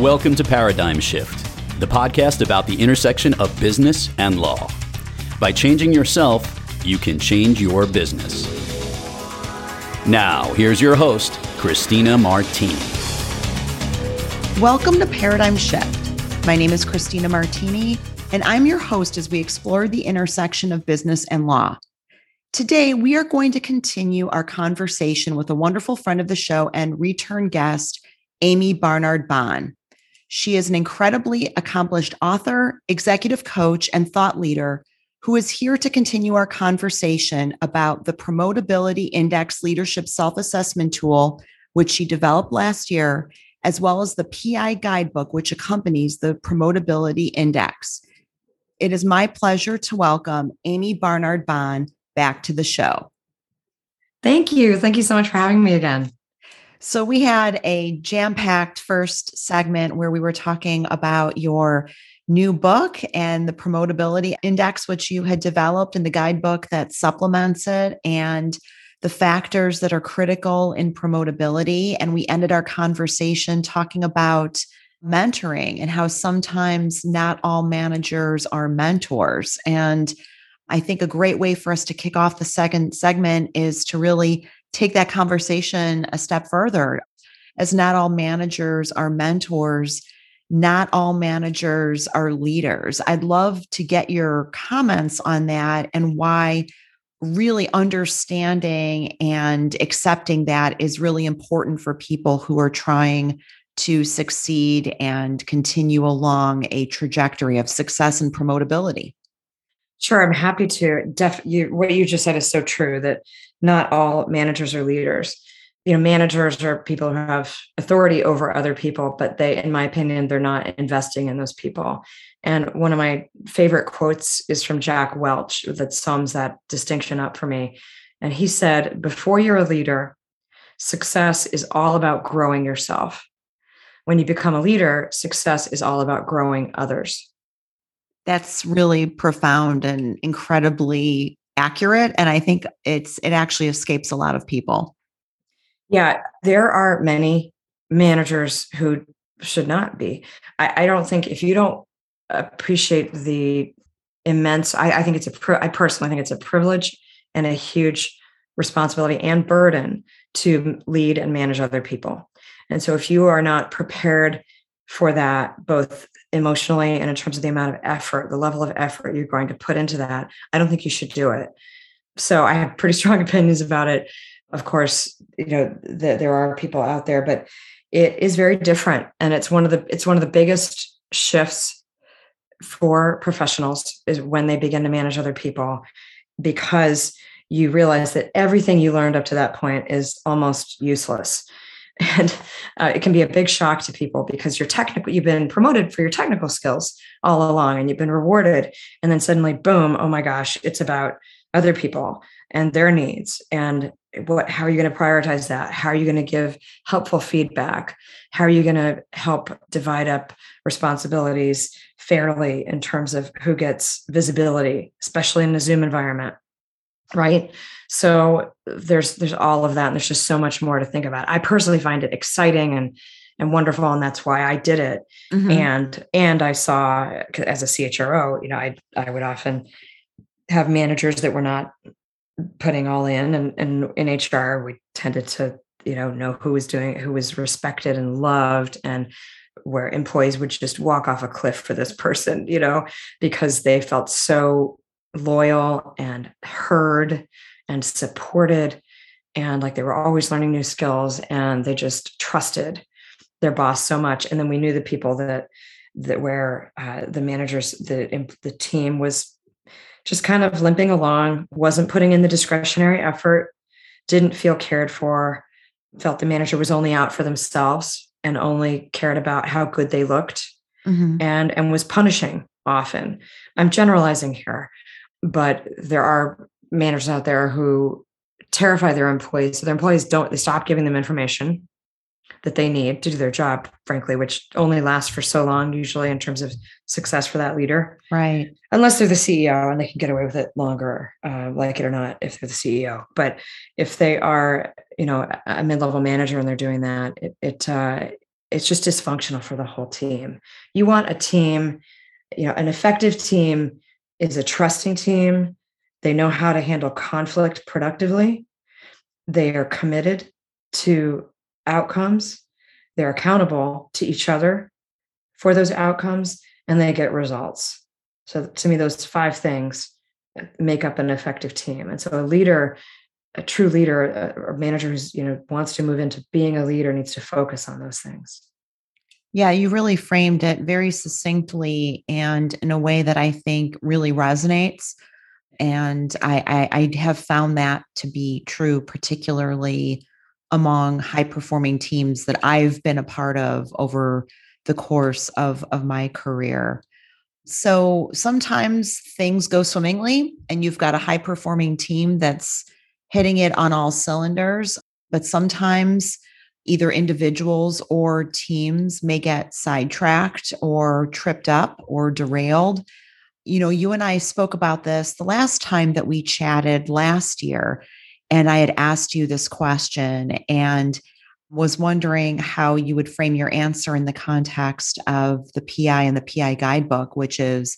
Welcome to Paradigm Shift, the podcast about the intersection of business and law. By changing yourself, you can change your business. Now, here's your host, Christina Martini. Welcome to Paradigm Shift. My name is Christina Martini, and I'm your host as we explore the intersection of business and law. Today, we are going to continue our conversation with a wonderful friend of the show and return guest, Amii Barnard Bahn. She is an incredibly accomplished author, executive coach, and thought leader who is here to continue our conversation about the Promotability Index Leadership Self Assessment Tool, which she developed last year, as well as the PI Guidebook, which accompanies the Promotability Index. It is my pleasure to welcome Amii Barnard Bahn back to the show. Thank you. Thank you so much for having me again. So, we had a jam packed first segment where we were talking about your new book and the promotability index, which you had developed and the guidebook that supplements it, and the factors that are critical in promotability. And we ended our conversation talking about mentoring and how sometimes not all managers are mentors. And I think a great way for us to kick off the second segment is to really take that conversation a step further. As not all managers are mentors, not all managers are leaders. I'd love to get your comments on that and why really understanding and accepting that is really important for people who are trying to succeed and continue along a trajectory of success and promotability. Sure, I'm happy to. Def, you, what you just said is so true that not all managers are leaders. You know managers are people who have authority over other people but they in my opinion they're not investing in those people. And one of my favorite quotes is from jack welch that sums that distinction up for me. And he said before you're a leader success is all about growing yourself. When you become a leader success is all about growing others. That's really profound and incredibly accurate and i think it's it actually escapes a lot of people yeah, there are many managers who should not be. I, I don't think if you don't appreciate the immense, I, I think it's a, I personally think it's a privilege and a huge responsibility and burden to lead and manage other people. And so if you are not prepared for that, both emotionally and in terms of the amount of effort, the level of effort you're going to put into that, I don't think you should do it. So I have pretty strong opinions about it of course you know the, there are people out there but it is very different and it's one of the it's one of the biggest shifts for professionals is when they begin to manage other people because you realize that everything you learned up to that point is almost useless and uh, it can be a big shock to people because you're technical you've been promoted for your technical skills all along and you've been rewarded. And then suddenly boom oh my gosh it's about other people and their needs and what how are you going to prioritize that? How are you going to give helpful feedback? How are you going to help divide up responsibilities fairly in terms of who gets visibility especially in a zoom environment right? So there's there's all of that and there's just so much more to think about. I personally find it exciting and and wonderful and that's why i did it. Mm-hmm. and and i saw as a chro you know i i would often have managers that were not putting all in and, and in hr we tended to you know know who was doing who was respected and loved and where employees would just walk off a cliff for this person you know because they felt so loyal and heard and supported and like they were always learning new skills and they just trusted their boss so much and then we knew the people that that where uh, the managers the the team was just kind of limping along, wasn't putting in the discretionary effort, didn't feel cared for, felt the manager was only out for themselves and only cared about how good they looked mm-hmm. and and was punishing often. I'm generalizing here, but there are managers out there who terrify their employees. So their employees don't they stop giving them information that they need to do their job, frankly, which only lasts for so long, usually in terms of success for that leader. Right. Unless they're the CEO and they can get away with it longer, uh, like it or not, if they're the CEO. But if they are, you know, a mid-level manager and they're doing that, it, it uh, it's just dysfunctional for the whole team. You want a team, you know, an effective team is a trusting team. They know how to handle conflict productively. They are committed to outcomes. They're accountable to each other for those outcomes and they get results. So, to me, those five things make up an effective team. And so, a leader, a true leader, uh, a, a manager who's you know wants to move into being a leader needs to focus on those things. Yeah, you really framed it very succinctly and in a way that I think really resonates. And I, I, I have found that to be true, particularly among high performing teams that I've been a part of over the course of, of my career. So sometimes things go swimmingly and you've got a high performing team that's hitting it on all cylinders. But sometimes either individuals or teams may get sidetracked or tripped up or derailed. You know, you and I spoke about this the last time that we chatted last year. And I had asked you this question and was wondering how you would frame your answer in the context of the PI and the PI guidebook, which is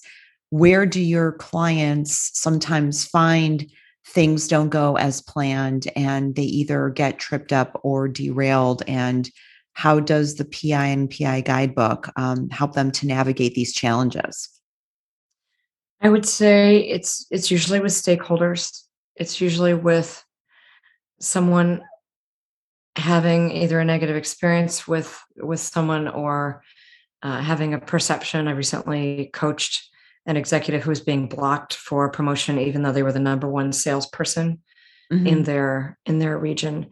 where do your clients sometimes find things don't go as planned and they either get tripped up or derailed? And how does the PI and PI guidebook um, help them to navigate these challenges? I would say it's it's usually with stakeholders. It's usually with someone having either a negative experience with with someone or uh, having a perception. I recently coached an executive who was being blocked for promotion, even though they were the number one salesperson mm-hmm. in their in their region,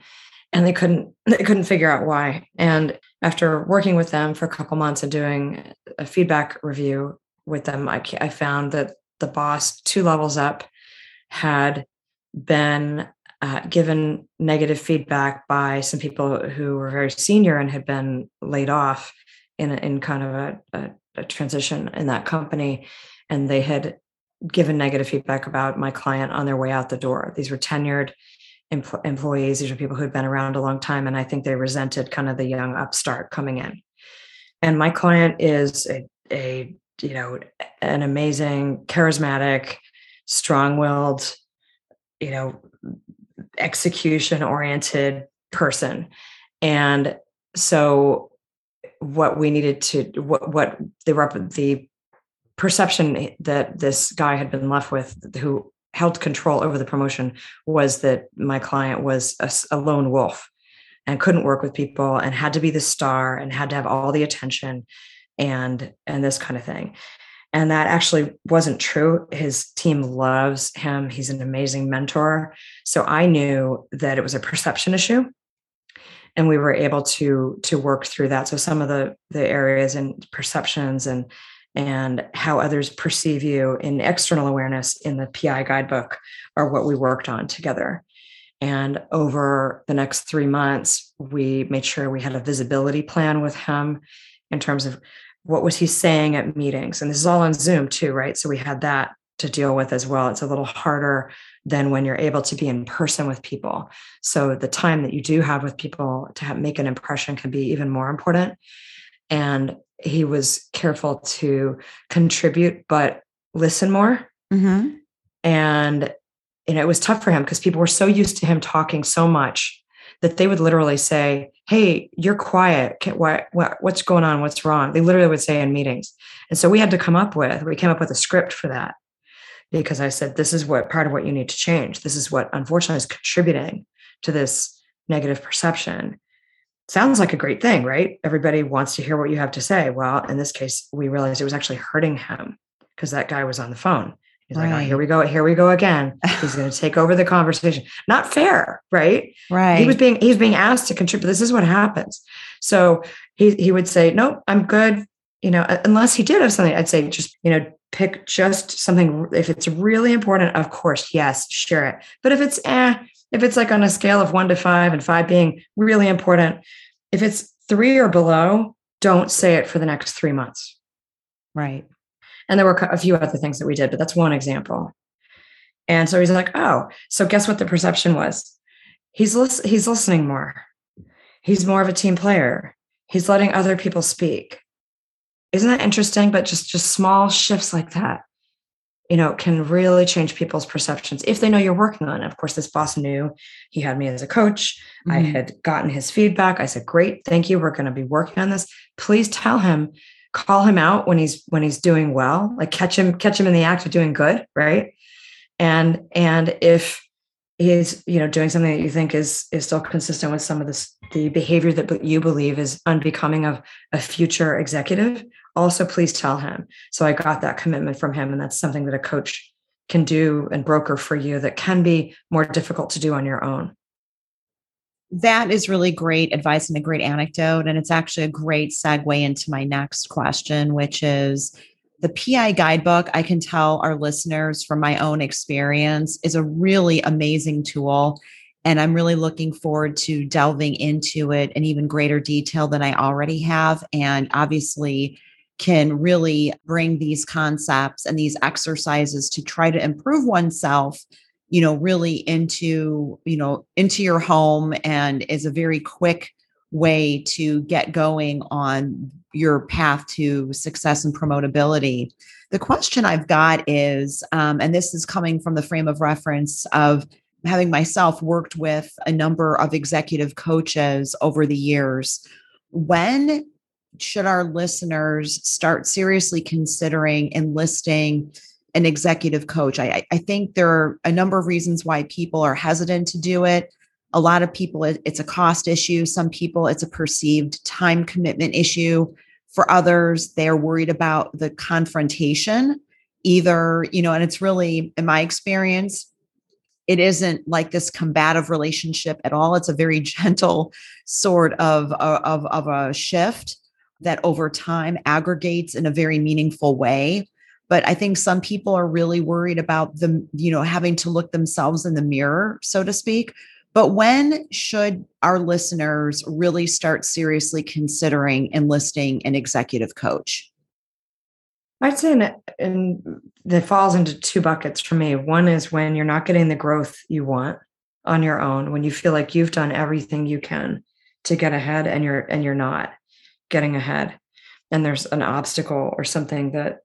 and they couldn't they couldn't figure out why. And after working with them for a couple months and doing a feedback review with them, I, I found that the boss two levels up had been uh, given negative feedback by some people who were very senior and had been laid off in, a, in kind of a, a, a transition in that company. And they had given negative feedback about my client on their way out the door. These were tenured empl- employees. These are people who had been around a long time. And I think they resented kind of the young upstart coming in. And my client is a, a you know, an amazing, charismatic, strong-willed, you know, execution oriented person. And so what we needed to what what the the perception that this guy had been left with who held control over the promotion was that my client was a, a lone wolf and couldn't work with people and had to be the star and had to have all the attention and and this kind of thing and that actually wasn't true. His team loves him. He's an amazing mentor. So I knew that it was a perception issue. And we were able to to work through that. So some of the the areas and perceptions and and how others perceive you in external awareness in the PI guidebook are what we worked on together. And over the next three months, we made sure we had a visibility plan with him in terms of what was he saying at meetings? And this is all on zoom too right? So we had that to deal with as well. It's a little harder than when you're able to be in person with people. So the time that you do have with people to have, make an impression can be even more important. And he was careful to contribute but listen more. Mm-hmm. and you know it was tough for him because people were so used to him talking so much that they would literally say, Hey, you're quiet. What, what, what's going on? What's wrong? They literally would say in meetings. And so we had to come up with, we came up with a script for that because I said, this is what part of what you need to change. This is what unfortunately is contributing to this negative perception. Sounds like a great thing, right? Everybody wants to hear what you have to say. Well, in this case, we realized it was actually hurting him because that guy was on the phone. He's right. like, oh, here we go, here we go again. He's going to take over the conversation. Not fair, right? Right. He was being he's being asked to contribute. This is what happens. So he he would say, nope, I'm good. You know, unless he did have something, I'd say just you know pick just something. If it's really important, of course, yes, share it. But if it's eh, if it's like on a scale of one to five, and five being really important, if it's three or below, don't say it for the next three months. Right. And there were a few other things that we did, but that's one example. And so he's like, oh, so guess what the perception was? He's lis- he's listening more. He's more of a team player. he's letting other people speak isn't that interesting but just just small shifts like that you know can really change people's perceptions if they know you're working on it of course this boss knew he had me as a coach mm-hmm. i had gotten his feedback i said great thank you we're going to be working on this please tell him call him out when he's when he's doing well like catch him catch him in the act of doing good right? And and if he's you know doing something that you think is is still consistent with some of this the behavior that you believe is unbecoming of a future executive also please tell him. So i got that commitment from him and that's something that a coach can do and broker for you that can be more difficult to do on your own that is really great advice and a great anecdote and it's actually a great segue into my next question which is the PI guidebook, I can tell our listeners from my own experience, is a really amazing tool. And I'm really looking forward to delving into it in even greater detail than I already have. And obviously, can really bring these concepts and these exercises to try to improve oneself you know really into you know into your home and is a very quick way to get going on your path to success and promotability. The question I've got is, um, and this is coming from the frame of reference of having myself worked with a number of executive coaches over the years. When should our listeners start seriously considering enlisting an executive coach? I, I think there are a number of reasons why people are hesitant to do it. A lot of people it's a cost issue. Some people it's a perceived time commitment issue. For others they're worried about the confrontation either you know and it's really in my experience it isn't like this combative relationship at all. It's a very gentle sort of uh, of of a shift that over time aggregates in a very meaningful way but i think some people are really worried about them you know having to look themselves in the mirror so to speak but when should our listeners really start seriously considering enlisting an executive coach? I'd say in, in, that falls into two buckets for me. One is when you're not getting the growth you want on your own, when you feel like you've done everything you can to get ahead and you're and you're not getting ahead. And there's an obstacle or something that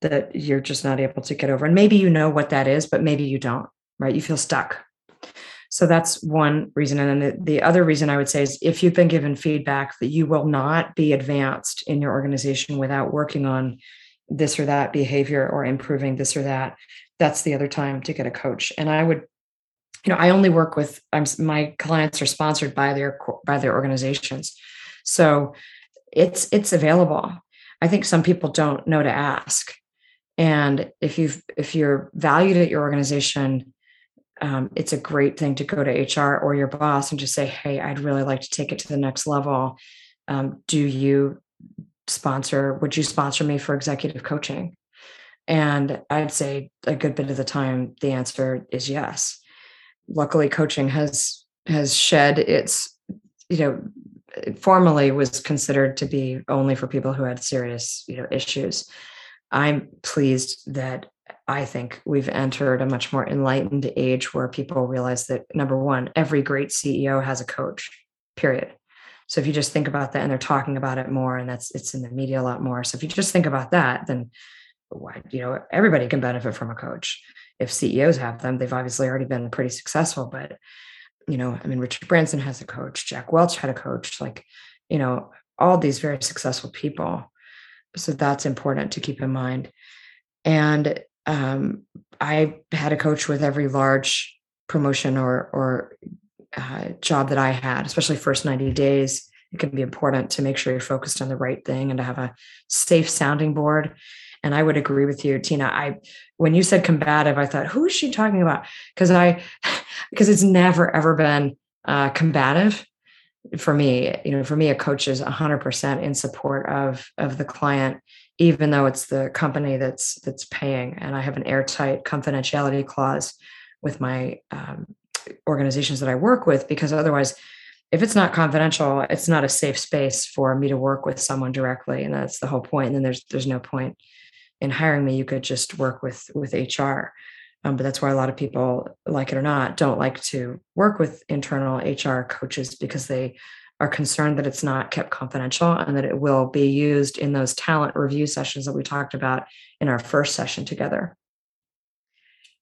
that you're just not able to get over. And maybe you know what that is, but maybe you don't, right? You feel stuck. So that's one reason. And then the, the other reason I would say is if you've been given feedback that you will not be advanced in your organization without working on this or that behavior or improving this or that, that's the other time to get a coach. And I would, you know, I only work with I'm my clients are sponsored by their by their organizations. So it's it's available. I think some people don't know to ask. And if you've if you're valued at your organization, um, it's a great thing to go to HR or your boss and just say, Hey, I'd really like to take it to the next level. Um, do you sponsor, would you sponsor me for executive coaching? And I'd say a good bit of the time, the answer is yes. Luckily, coaching has has shed its, you know, formally was considered to be only for people who had serious, you know, issues. I'm pleased that I think we've entered a much more enlightened age where people realize that number one, every great CEO has a coach, period. So if you just think about that and they're talking about it more and that's it's in the media a lot more. So if you just think about that, then why, you know, everybody can benefit from a coach. If CEOs have them, they've obviously already been pretty successful. But, you know, I mean, Richard Branson has a coach, Jack Welch had a coach, like, you know, all these very successful people. So that's important to keep in mind. And um, I had a coach with every large promotion or or uh, job that I had, especially first 90 days. It can be important to make sure you're focused on the right thing and to have a safe sounding board. And I would agree with you, Tina. I when you said combative, I thought, who is she talking about? Because I because it's never ever been uh, combative for me. You know, for me, a coach is 100% in support of of the client even though it's the company that's that's paying. And i have an airtight confidentiality clause with my um, organizations that i work with because otherwise if it's not confidential it's not a safe space for me to work with someone directly. And that's the whole point. And then there's there's no point in hiring me. You could just work with with hr um, but that's why a lot of people like it or not don't like to work with internal hr coaches because they are concerned that it's not kept confidential and that it will be used in those talent review sessions that we talked about in our first session together.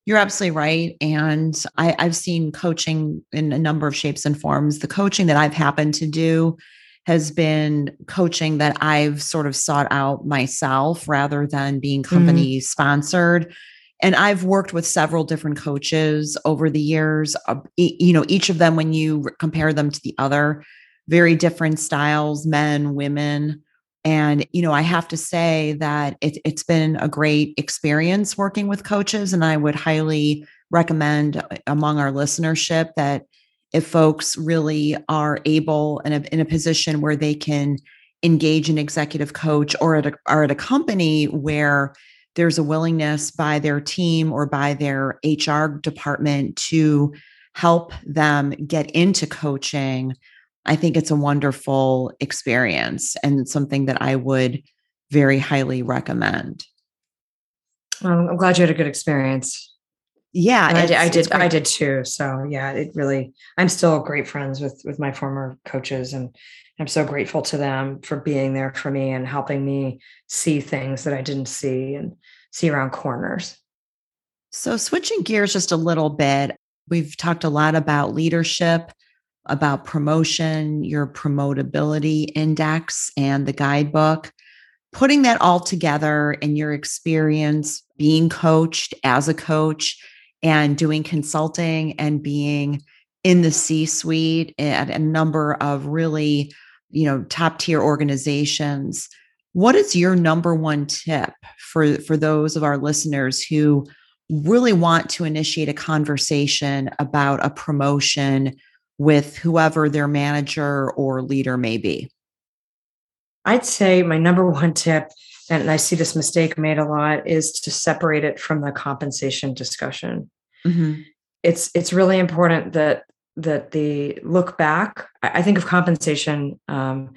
You're absolutely right. And I, have seen coaching in a number of shapes and forms. The coaching that I've happened to do has been coaching that I've sort of sought out myself rather than being mm-hmm. company mm-hmm. sponsored. And I've worked with several different coaches over the years. Uh, you know, each of them, when you compare them to the other, very different styles, men, women. And, you know, I have to say that it, it's been a great experience working with coaches. And I would highly recommend uh, among our listenership that if folks really are able and in a position where they can engage an executive coach or at a, or at a company where there's a willingness by their team or by their HR department to help them get into coaching I think it's a wonderful experience and something that I would very highly recommend. Well, I'm glad you had a good experience. Yeah, I did. I did. I did too. So yeah, it really. I'm still great friends with with my former coaches, and I'm so grateful to them for being there for me and helping me see things that I didn't see and see around corners. So switching gears just a little bit, we've talked a lot about leadership about promotion, your promotability index, and the guidebook. Putting that all together in your experience being coached as a coach and doing consulting and being in the C suite at a number of really, you know, top tier organizations. What is your number one tip for, for those of our listeners who really want to initiate a conversation about a promotion with whoever their manager or leader may be? I'd say my number one tip, and I see this mistake made a lot, is to separate it from the compensation discussion. Mm-hmm. It's it's really important that that the look back. I think of compensation um,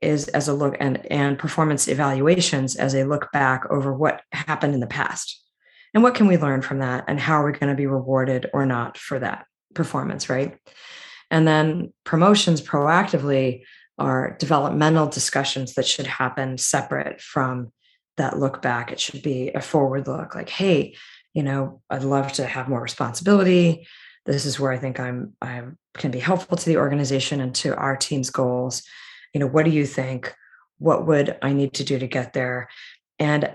is as a look and and performance evaluations as a look back over what happened in the past, and what can we learn from that, and how are we going to be rewarded or not for that performance, right? And then promotions proactively are developmental discussions that should happen separate from that look back. It should be a forward look like, hey, you know, I'd love to have more responsibility. This is where I think I'm I can be helpful to the organization and to our team's goals. You know, what do you think? What would I need to do to get there? And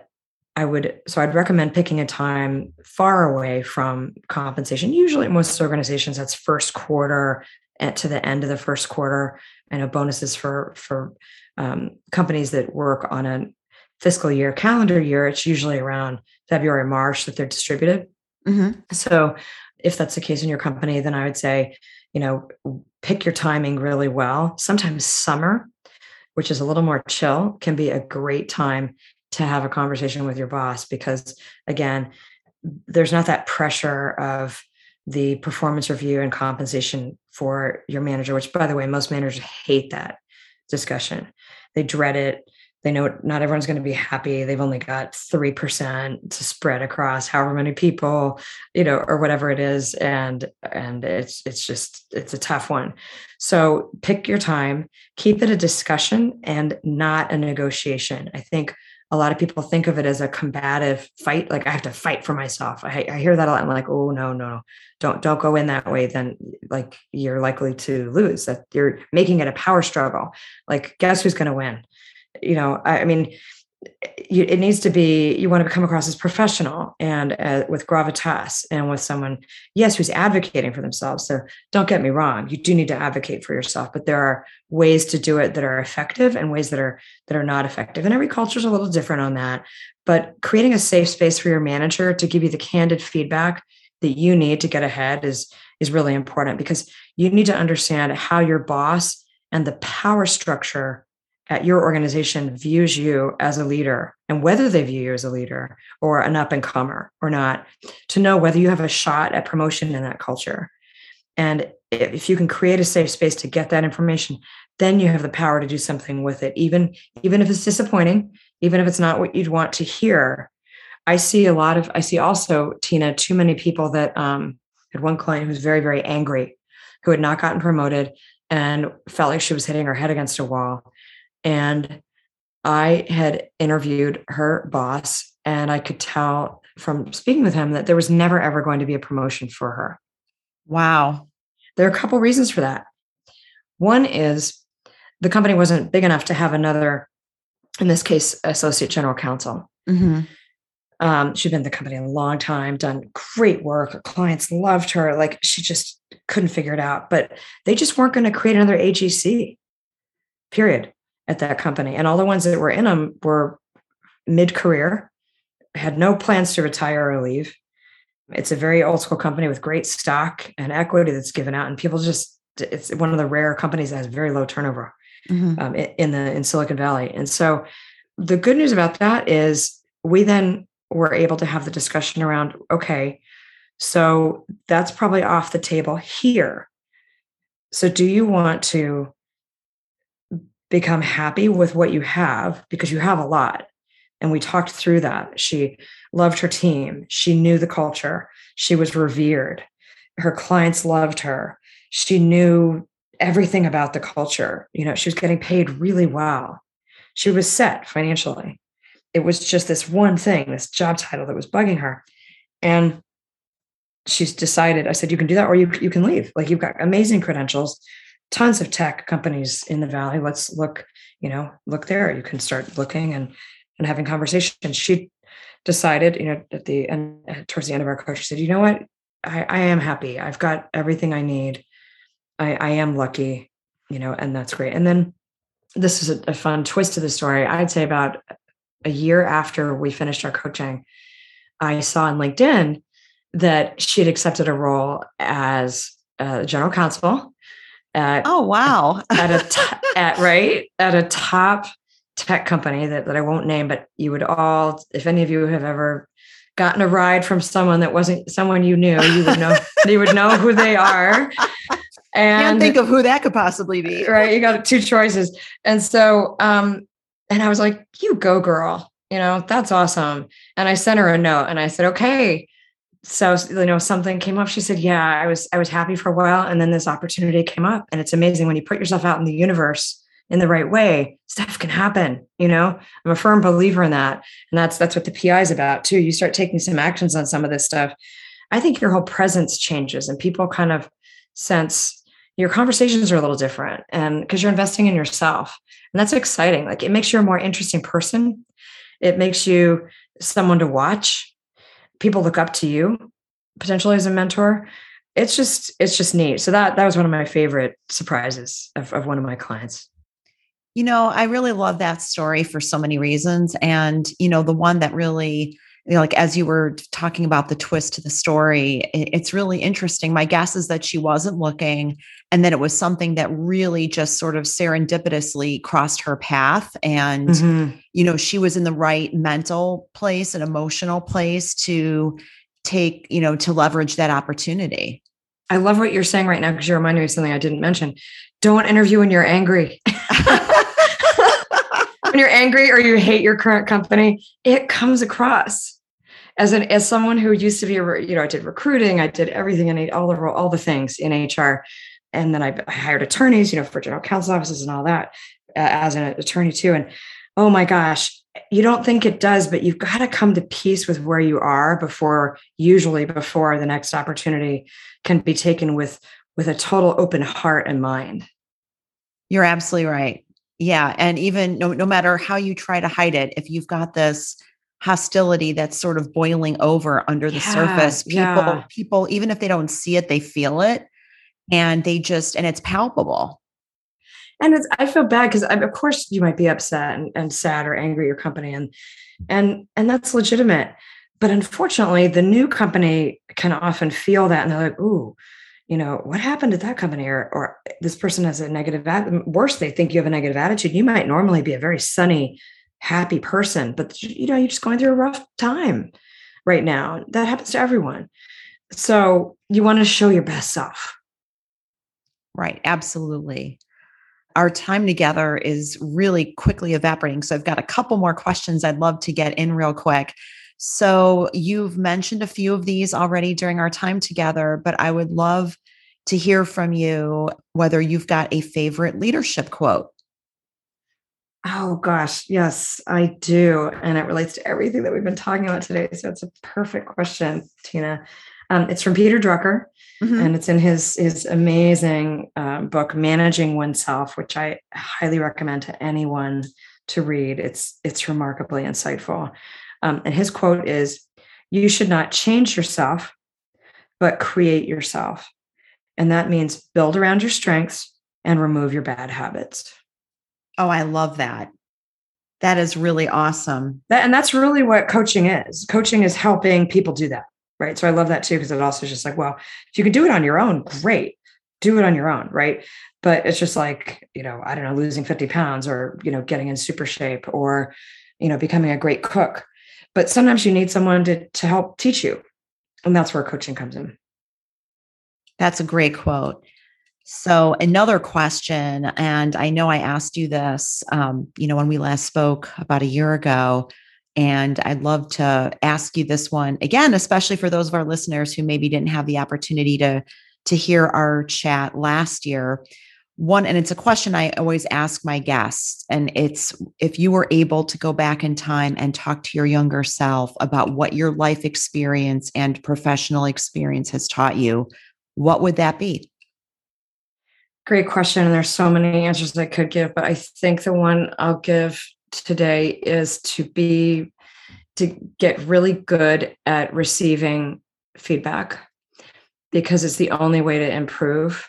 I would so I'd recommend picking a time far away from compensation. Usually most organizations that's first quarter at, to the end of the first quarter. I know bonuses for for um, companies that work on a fiscal year, calendar year. It's usually around February, March that they're distributed. Mm-hmm. So, if that's the case in your company, then I would say, you know, pick your timing really well. Sometimes summer, which is a little more chill, can be a great time to have a conversation with your boss because, again, there's not that pressure of the performance review and compensation for your manager, which by the way, most managers hate that discussion. They dread it. They know not everyone's going to be happy. They've only got 3% to spread across however many people, you know, or whatever it is. And and it's it's just it's a tough one. So pick your time, keep it a discussion and not a negotiation. I think a lot of people think of it as a combative fight like i have to fight for myself i, I hear that a lot i'm like oh no, no no don't don't go in that way then like you're likely to lose that you're making it a power struggle like guess who's going to win you know I, I mean it needs to be you want to come across as professional and uh, with gravitas and with someone yes who's advocating for themselves. So don't get me wrong you do need to advocate for yourself but there are ways to do it that are effective and ways that are that are not effective. And every culture is a little different on that. But creating a safe space for your manager to give you the candid feedback that you need to get ahead is is really important because you need to understand how your boss and the power structure at your organization views you as a leader and whether they view you as a leader or an up and comer or not to know whether you have a shot at promotion in that culture and if you can create a safe space to get that information then you have the power to do something with it even even if it's disappointing even if it's not what you'd want to hear i see a lot of i see also tina too many people that um had one client who was very very angry who had not gotten promoted and felt like she was hitting her head against a wall. And I had interviewed her boss, and I could tell from speaking with him that there was never ever going to be a promotion for her. Wow. There are a couple reasons for that. One is the company wasn't big enough to have another, in this case, associate general counsel. Mm-hmm. Um, she'd been in the company a long time, done great work. Her clients loved her. Like she just couldn't figure it out. But they just weren't going to create another AGC, period, at that company. And all the ones that were in them were mid career, had no plans to retire or leave. It's a very old school company with great stock and equity that's given out, and people just it's one of the rare companies that has very low turnover mm-hmm. um, in the in Silicon Valley. And so the good news about that is we then were able to have the discussion around okay, so that's probably off the table here. So do you want to become happy with what you have because you have a lot and we talked through that. She loved her team. She knew the culture. She was revered. Her clients loved her. She knew everything about the culture. You know, she was getting paid really well. She was set financially. It was just this one thing, this job title that was bugging her. And she's decided, I said, you can do that or you, you can leave. Like you've got amazing credentials, tons of tech companies in the Valley. Let's look, you know, look there. You can start looking and and having conversations. She decided, you know, at the end, towards the end of our coach, she said, you know what? I, I am happy. I've got everything I need. I, I am lucky, you know, and that's great. And then this is a, a fun twist to the story. I'd say about a year after we finished our coaching, I saw on LinkedIn that she had accepted a role as general counsel. At, oh wow! at a t- at right at a top tech company that, that I won't name, but you would all, if any of you have ever gotten a ride from someone that wasn't someone you knew, you would know you would know who they are. And Can't think of who that could possibly be. Right. You got two choices. And so um, and I was like, you go, girl. You know, that's awesome. And I sent her a note and I said, okay. So, you know, something came up. She said, Yeah, I was, I was happy for a while. And then this opportunity came up. And it's amazing when you put yourself out in the universe in the right way, stuff can happen. You know, I'm a firm believer in that. And that's that's what the PI is about too. You start taking some actions on some of this stuff. I think your whole presence changes and people kind of sense your conversations are a little different and because you're investing in yourself. And that's exciting. Like it makes you a more interesting person. It makes you someone to watch. People look up to you potentially as a mentor. It's just, it's just neat. So that that was one of my favorite surprises of, of one of my clients. You know, I really love that story for so many reasons. And, you know, the one that really, you know, like as you were talking about the twist to the story, it's really interesting. My guess is that she wasn't looking and that it was something that really just sort of serendipitously crossed her path. And, mm-hmm. you know, she was in the right mental place and emotional place to take, you know, to leverage that opportunity. I love what you're saying right now because you're reminding me of something I didn't mention. Don't interview when you're angry. when you're angry or you hate your current company, it comes across as an as someone who used to be you know I did recruiting, I did everything in all the all the things in HR, and then I, I hired attorneys, you know, for general counsel offices and all that uh, as an attorney too. And oh my gosh, you don't think it does, but you've got to come to peace with where you are before usually before the next opportunity can be taken with with a total open heart and mind. You're absolutely right. Yeah. And even no, no matter how you try to hide it, if you've got this hostility that's sort of boiling over under the yeah, surface, people, yeah. people, even if they don't see it, they feel it and they just, and it's palpable. And it's, I feel bad because of course you might be upset and, and sad or angry at your company and, and, and that's legitimate. But unfortunately, the new company can often feel that and they're like, ooh, you know, what happened at that company? Or, or this person has a negative, worse, they think you have a negative attitude. You might normally be a very sunny, happy person, but you know, you're just going through a rough time right now. That happens to everyone. So you want to show your best self. Right. Absolutely. Our time together is really quickly evaporating. So I've got a couple more questions I'd love to get in real quick. So you've mentioned a few of these already during our time together, but I would love to hear from you whether you've got a favorite leadership quote. Oh gosh, yes, I do. And it relates to everything that we've been talking about today. So it's a perfect question, Tina. Um, it's from Peter Drucker, mm-hmm. and it's in his his amazing um, book, Managing Oneself, which I highly recommend to anyone to read. It's it's remarkably insightful. Um, and his quote is, "You should not change yourself, but create yourself." And that means build around your strengths and remove your bad habits. Oh, I love that. That is really awesome. That, and that's really what coaching is. Coaching is helping people do that. Right. So I love that too, because it also is just like, well, if you can do it on your own, great. Do it on your own. Right. But it's just like, you know, I don't know, losing 50 pounds or, you know, getting in super shape or, you know, becoming a great cook. But sometimes you need someone to, to help teach you. And that's where coaching comes in. That's a great quote. So, another question, and I know I asked you this, um, you know, when we last spoke about a year ago, and I'd love to ask you this one again, especially for those of our listeners who maybe didn't have the opportunity to to hear our chat last year. One, and it's a question I always ask my guests, and it's if you were able to go back in time and talk to your younger self about what your life experience and professional experience has taught you, what would that be? Great question. And there's so many answers I could give, but I think the one I'll give today is to be to get really good at receiving feedback because it's the only way to improve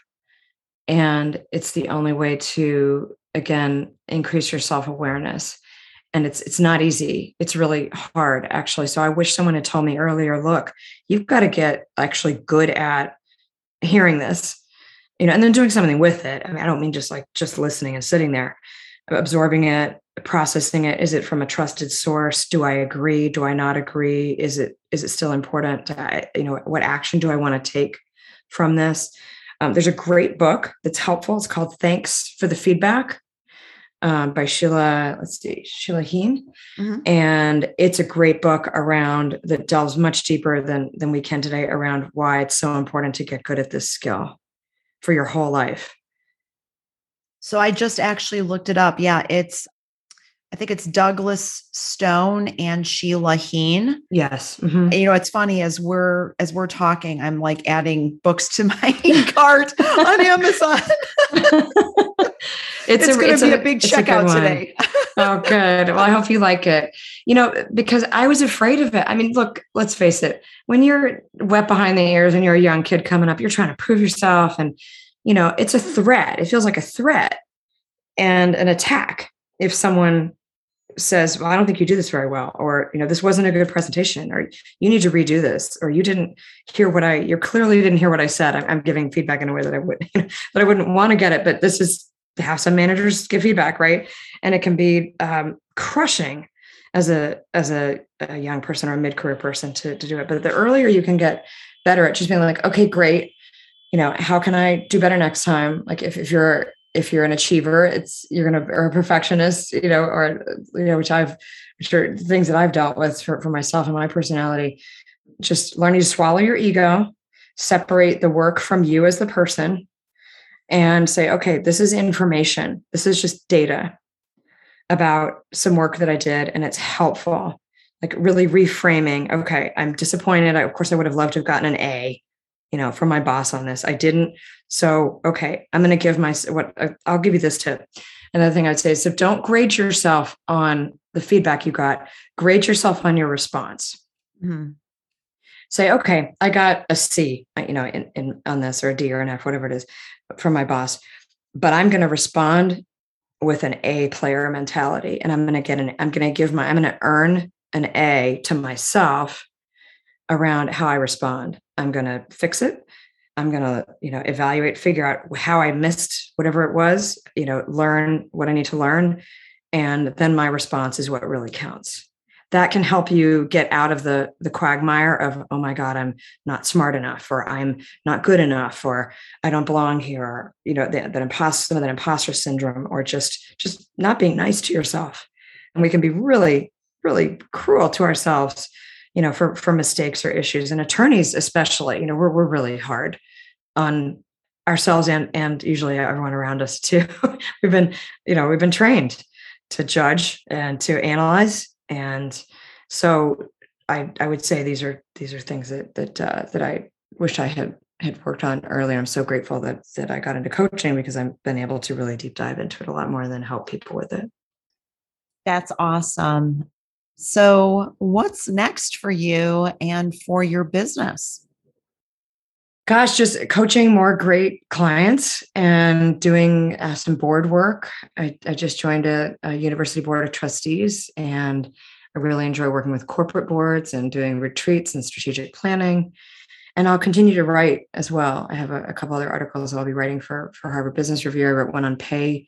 and it's the only way to again increase your self-awareness. And it's it's not easy. It's really hard actually. So i wish someone had told me earlier look you've got to get actually good at hearing this you know and then doing something with it. I mean i don't mean just like just listening and sitting there absorbing it processing it. Is it from a trusted source? Do i agree? Do i not agree? Is it is it still important? I, you know what action do i want to take from this? Um, there's a great book that's helpful. It's called thanks for the feedback um, by sheila let's see sheila heen. Mm-hmm. and it's a great book around that delves much deeper than than we can today around why it's so important to get good at this skill for your whole life so I just actually looked it up. Yeah, it's I think it's Douglas Stone and Sheila Heen. Yes. Mm-hmm. You know, it's funny as we're as we're talking, I'm like adding books to my cart on Amazon. it's, it's going to be a, a big checkout a today. oh, good. Well, I hope you like it. You know, because I was afraid of it. I mean, look, let's face it. When you're wet behind the ears and you're a young kid coming up, you're trying to prove yourself, and you know, it's a threat. It feels like a threat and an attack if someone says, well, I don't think you do this very well, or, you know, this wasn't a good presentation, or you need to redo this, or you didn't hear what I, you clearly didn't hear what I said. I'm, I'm giving feedback in a way that I would, you know, that I wouldn't want to get it, but this is how some managers give feedback, right? And it can be um, crushing as a, as a, a young person or a mid-career person to, to do it. But the earlier you can get better at just being like, okay, great. You know, how can I do better next time? Like if, if you're if you're an achiever, it's you're gonna or a perfectionist, you know, or you know, which I've which are things that I've dealt with for, for myself and my personality. Just learning to swallow your ego, separate the work from you as the person, and say, okay, this is information. This is just data about some work that I did, and it's helpful. Like really reframing, okay, I'm disappointed. I, of course, I would have loved to have gotten an A, you know, from my boss on this. I didn't. So, okay, I'm going to give my what I'll give you this tip. Another thing I'd say is so don't grade yourself on the feedback you got, grade yourself on your response. Mm-hmm. Say, okay, I got a C, you know, in, in on this or a D or an F, whatever it is, from my boss, but I'm going to respond with an A player mentality, and I'm going to get an, I'm going to give my, I'm going to earn an A to myself around how I respond. I'm going to fix it. I'm going to, you know, evaluate, figure out how I missed whatever it was, you know, learn what I need to learn. And then my response is what really counts. That can help you get out of the the quagmire of, oh my God, I'm not smart enough, or I'm not good enough, or I don't belong here, or you know, that, that imposter, that imposter syndrome, or just just not being nice to yourself. And we can be really, really cruel to ourselves you know, for for mistakes or issues. And attorneys, especially, you know, we're we're really hard on ourselves and and usually everyone around us too. we've been, you know, we've been trained to judge and to analyze, and so I I would say these are these are things that that uh, that I wish I had had worked on earlier. I'm so grateful that that I got into coaching because I've been able to really deep dive into it a lot more than help people with it. That's awesome. So, what's next for you and for your business? Gosh, just coaching more great clients and doing uh, some board work. I, I just joined a, a, university board of trustees and I really enjoy working with corporate boards and doing retreats and strategic planning. And I'll continue to write as well. I have a, a couple other articles I'll be writing for, for Harvard Business Review. I wrote one on pay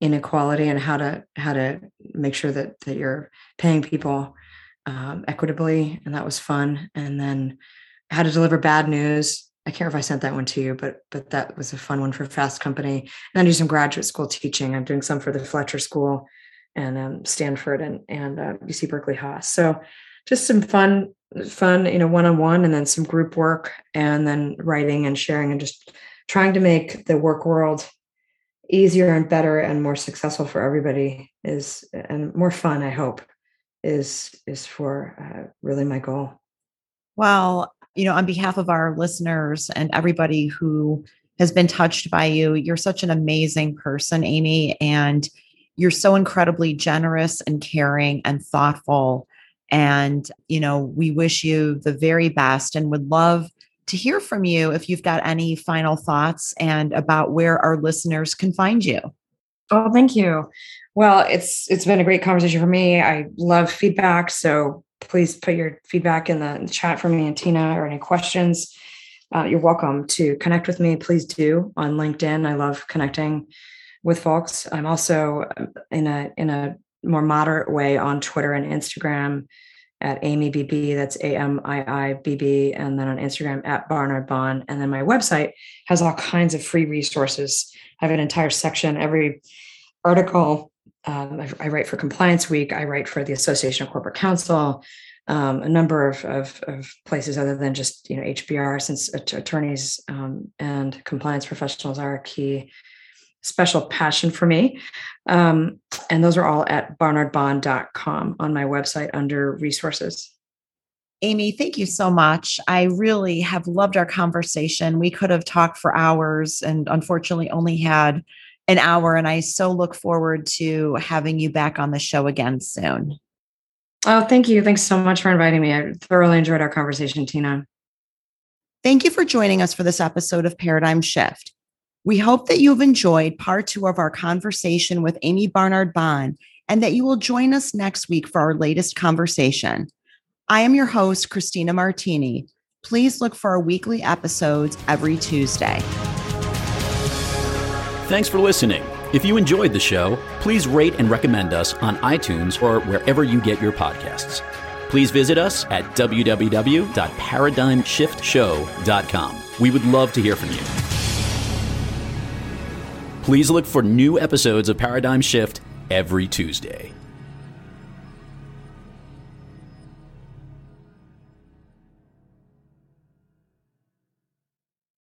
inequality and how to how to make sure that that you're paying people um, equitably, and that was fun. And then how to deliver bad news. I can't remember if I sent that one to you, but but that was a fun one for Fast Company. And then do some graduate school teaching. I'm doing some for the Fletcher School and um, Stanford and and uh, UC Berkeley Haas. So just some fun fun you know one on one, and then some group work, and then writing and sharing, and just trying to make the work world easier and better and more successful for everybody is and more fun i hope is is for uh, really my goal well you know on behalf of our listeners and everybody who has been touched by you you're such an amazing person Amii and you're so incredibly generous and caring and thoughtful and you know we wish you the very best and would love to hear from you if you've got any final thoughts and about where our listeners can find you. Oh, thank you. Well, it's it's been a great conversation for me. I love feedback, so please put your feedback in the chat for me and Tina or any questions. Uh, you're welcome to connect with me. Please do on LinkedIn. I love connecting with folks. I'm also uh, in a in a more moderate way on Twitter and Instagram at Amii BB. That's A M I I B B. And then on Instagram at Barnard Bahn. And then my website has all kinds of free resources. I have an entire section. Every article um, I, I, write for Compliance Week, I write for the Association of Corporate Counsel, um, a number of, of, of, places other than just you know HBR, since attorneys um, and compliance professionals are a key special passion for me. Um, and those are all at barnardbahn.com on my website under resources. Amii, thank you so much. I really have loved our conversation. We could have talked for hours and unfortunately only had an hour. And I so look forward to having you back on the show again soon. Oh, thank you. Thanks so much for inviting me. I thoroughly enjoyed our conversation, Tina. Thank you for joining us for this episode of Paradigm Shift. We hope that you've enjoyed part two of our conversation with Amii Barnard Bahn and that you will join us next week for our latest conversation. I am your host, Christina Martini. Please look for our weekly episodes every Tuesday. Thanks for listening. If you enjoyed the show, please rate and recommend us on iTunes or wherever you get your podcasts. Please visit us at www.paradigmshiftshow.com. We would love to hear from you. Please look for new episodes of Paradigm Shift every Tuesday.